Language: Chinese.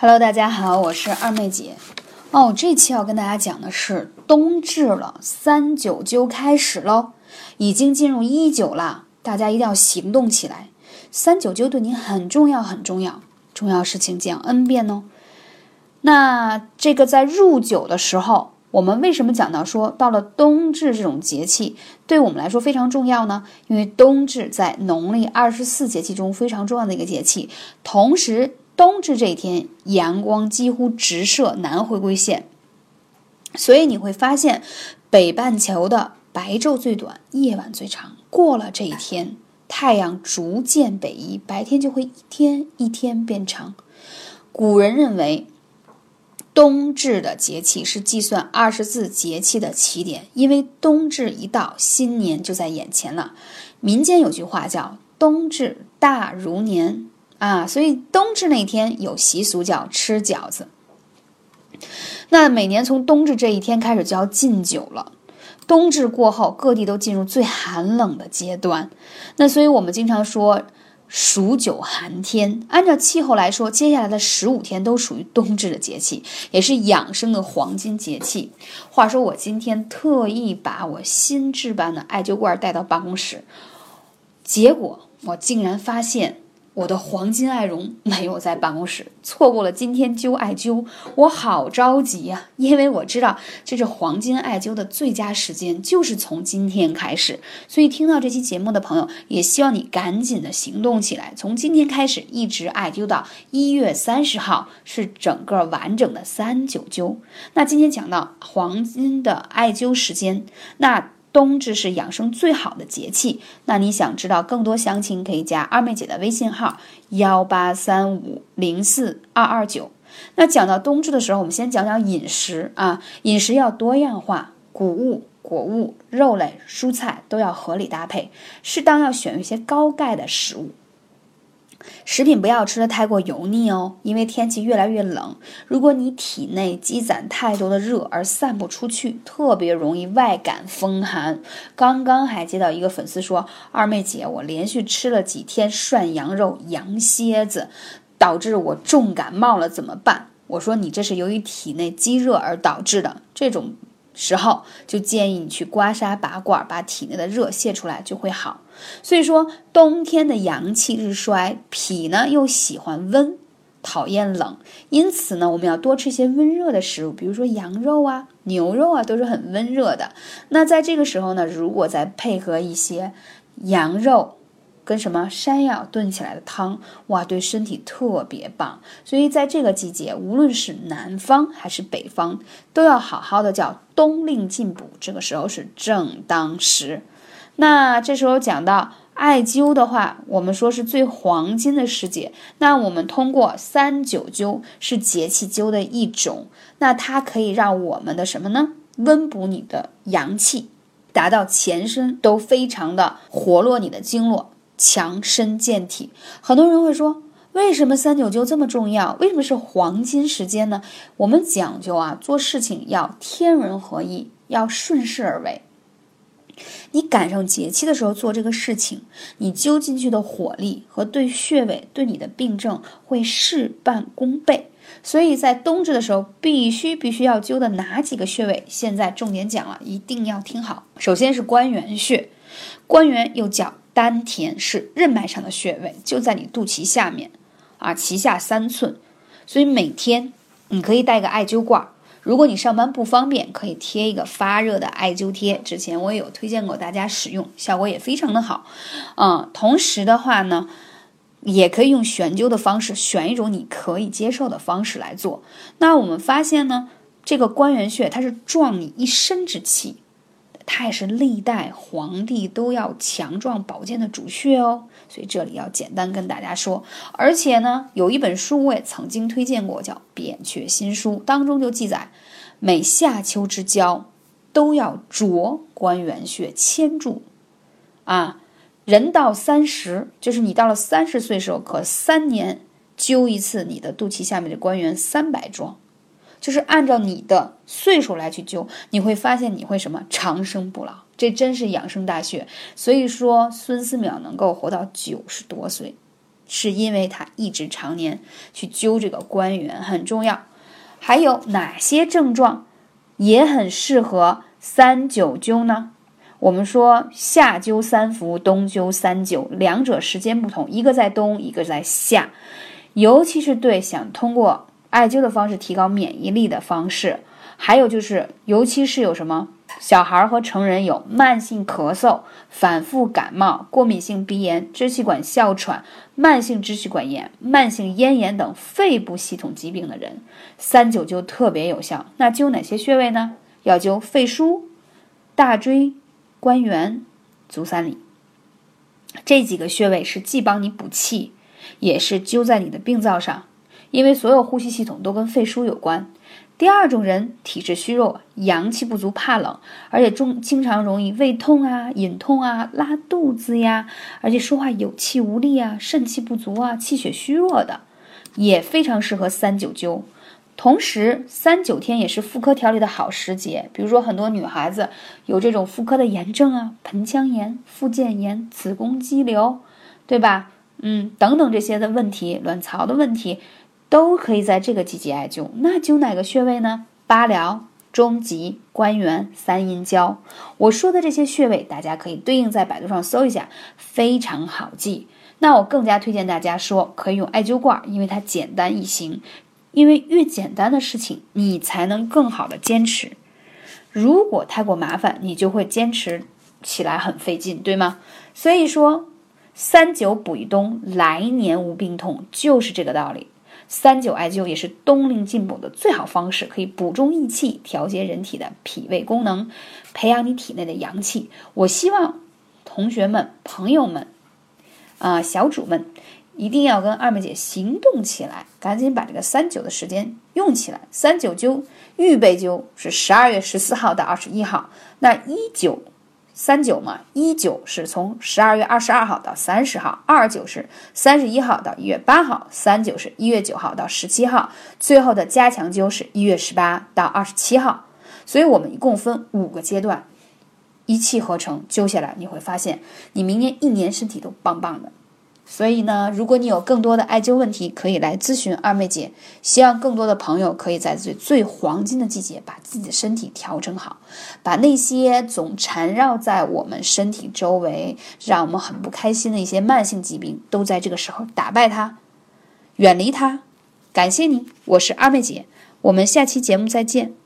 Hello，大家好，我是二妹姐。哦，这期要跟大家讲的是冬至了，三九灸开始喽，已经进入一九了，大家一定要行动起来。三九灸对您很重要，很重要，重要事情讲 N 遍哦。那这个在入九的时候。我们为什么讲到说到了冬至这种节气，对我们来说非常重要呢？因为冬至在农历二十四节气中非常重要的一个节气，同时冬至这一天阳光几乎直射南回归线，所以你会发现北半球的白昼最短，夜晚最长。过了这一天，太阳逐渐北移，白天就会一天一天变长。古人认为。冬至的节气是计算二十四节气的起点，因为冬至一到，新年就在眼前了。民间有句话叫“冬至大如年”啊，所以冬至那天有习俗叫吃饺子。那每年从冬至这一天开始就要禁酒了。冬至过后，各地都进入最寒冷的阶段。那所以我们经常说。数九寒天，按照气候来说，接下来的十五天都属于冬至的节气，也是养生的黄金节气。话说，我今天特意把我新置办的艾灸罐带到办公室，结果我竟然发现。我的黄金艾绒没有在办公室，错过了今天灸艾灸，我好着急呀！因为我知道这是黄金艾灸的最佳时间，就是从今天开始。所以听到这期节目的朋友，也希望你赶紧的行动起来，从今天开始一直艾灸到一月三十号，是整个完整的三九灸。那今天讲到黄金的艾灸时间，那。冬至是养生最好的节气，那你想知道更多详情，可以加二妹姐的微信号幺八三五零四二二九。那讲到冬至的时候，我们先讲讲饮食啊，饮食要多样化，谷物、果物、肉类、蔬菜都要合理搭配，适当要选一些高钙的食物。食品不要吃的太过油腻哦，因为天气越来越冷。如果你体内积攒太多的热而散不出去，特别容易外感风寒。刚刚还接到一个粉丝说：“二妹姐，我连续吃了几天涮羊肉、羊蝎子，导致我重感冒了，怎么办？”我说：“你这是由于体内积热而导致的，这种。”时候就建议你去刮痧拔罐，把体内的热泄出来就会好。所以说，冬天的阳气日衰，脾呢又喜欢温，讨厌冷，因此呢，我们要多吃一些温热的食物，比如说羊肉啊、牛肉啊，都是很温热的。那在这个时候呢，如果再配合一些羊肉。跟什么山药炖起来的汤，哇，对身体特别棒。所以在这个季节，无论是南方还是北方，都要好好的叫冬令进补。这个时候是正当时。那这时候讲到艾灸的话，我们说是最黄金的时节。那我们通过三九灸是节气灸的一种，那它可以让我们的什么呢？温补你的阳气，达到全身都非常的活络你的经络。强身健体，很多人会说，为什么三九灸这么重要？为什么是黄金时间呢？我们讲究啊，做事情要天人合一，要顺势而为。你赶上节气的时候做这个事情，你灸进去的火力和对穴位、对你的病症会事半功倍。所以在冬至的时候，必须必须要灸的哪几个穴位？现在重点讲了，一定要听好。首先是关元穴，关元又叫。丹田是任脉上的穴位，就在你肚脐下面，啊，脐下三寸。所以每天你可以带个艾灸罐，如果你上班不方便，可以贴一个发热的艾灸贴。之前我也有推荐过大家使用，效果也非常的好。嗯，同时的话呢，也可以用悬灸的方式，选一种你可以接受的方式来做。那我们发现呢，这个关元穴它是壮你一身之气。它也是历代皇帝都要强壮保健的主穴哦，所以这里要简单跟大家说。而且呢，有一本书我也曾经推荐过，叫《扁鹊新书》，当中就记载，每夏秋之交都要啄关元穴，牵住。啊，人到三十，就是你到了三十岁时候，可三年灸一次你的肚脐下面的关元三百桩。就是按照你的岁数来去灸，你会发现你会什么长生不老，这真是养生大穴。所以说孙思邈能够活到九十多岁，是因为他一直常年去灸这个关元很重要。还有哪些症状也很适合三九灸呢？我们说夏灸三伏，冬灸三九，两者时间不同，一个在冬，一个在夏。尤其是对想通过艾灸的方式提高免疫力的方式，还有就是，尤其是有什么小孩和成人有慢性咳嗽、反复感冒、过敏性鼻炎、支气管哮喘、慢性支气管炎、慢性咽炎等肺部系统疾病的人，三九灸特别有效。那灸哪些穴位呢？要灸肺腧、大椎。关元、足三里这几个穴位是既帮你补气，也是灸在你的病灶上，因为所有呼吸系统都跟肺腧有关。第二种人体质虚弱，阳气不足，怕冷，而且中经常容易胃痛啊、隐痛啊、拉肚子呀，而且说话有气无力啊、肾气不足啊、气血虚弱的，也非常适合三九灸。同时，三九天也是妇科调理的好时节。比如说，很多女孩子有这种妇科的炎症啊，盆腔炎、附件炎、子宫肌瘤，对吧？嗯，等等这些的问题，卵巢的问题，都可以在这个季节艾灸。那灸哪个穴位呢？八髎、中极、关元、三阴交。我说的这些穴位，大家可以对应在百度上搜一下，非常好记。那我更加推荐大家说，可以用艾灸罐，因为它简单易行。因为越简单的事情，你才能更好的坚持。如果太过麻烦，你就会坚持起来很费劲，对吗？所以说，三九补一冬，来年无病痛，就是这个道理。三九艾灸也是冬令进补的最好方式，可以补中益气，调节人体的脾胃功能，培养你体内的阳气。我希望同学们、朋友们，啊，小主们。一定要跟二妹姐行动起来，赶紧把这个三九的时间用起来。三九灸预备灸是十二月十四号到二十一号，那一九三九嘛，一九是从十二月二十二号到三十号，二九是三十一号到一月八号，三九是一月九号到十七号，最后的加强灸是一月十八到二十七号。所以我们一共分五个阶段，一气呵成灸下来，你会发现你明年一年身体都棒棒的。所以呢，如果你有更多的艾灸问题，可以来咨询二妹姐。希望更多的朋友可以在最最黄金的季节，把自己的身体调整好，把那些总缠绕在我们身体周围，让我们很不开心的一些慢性疾病，都在这个时候打败它，远离它。感谢你，我是二妹姐，我们下期节目再见。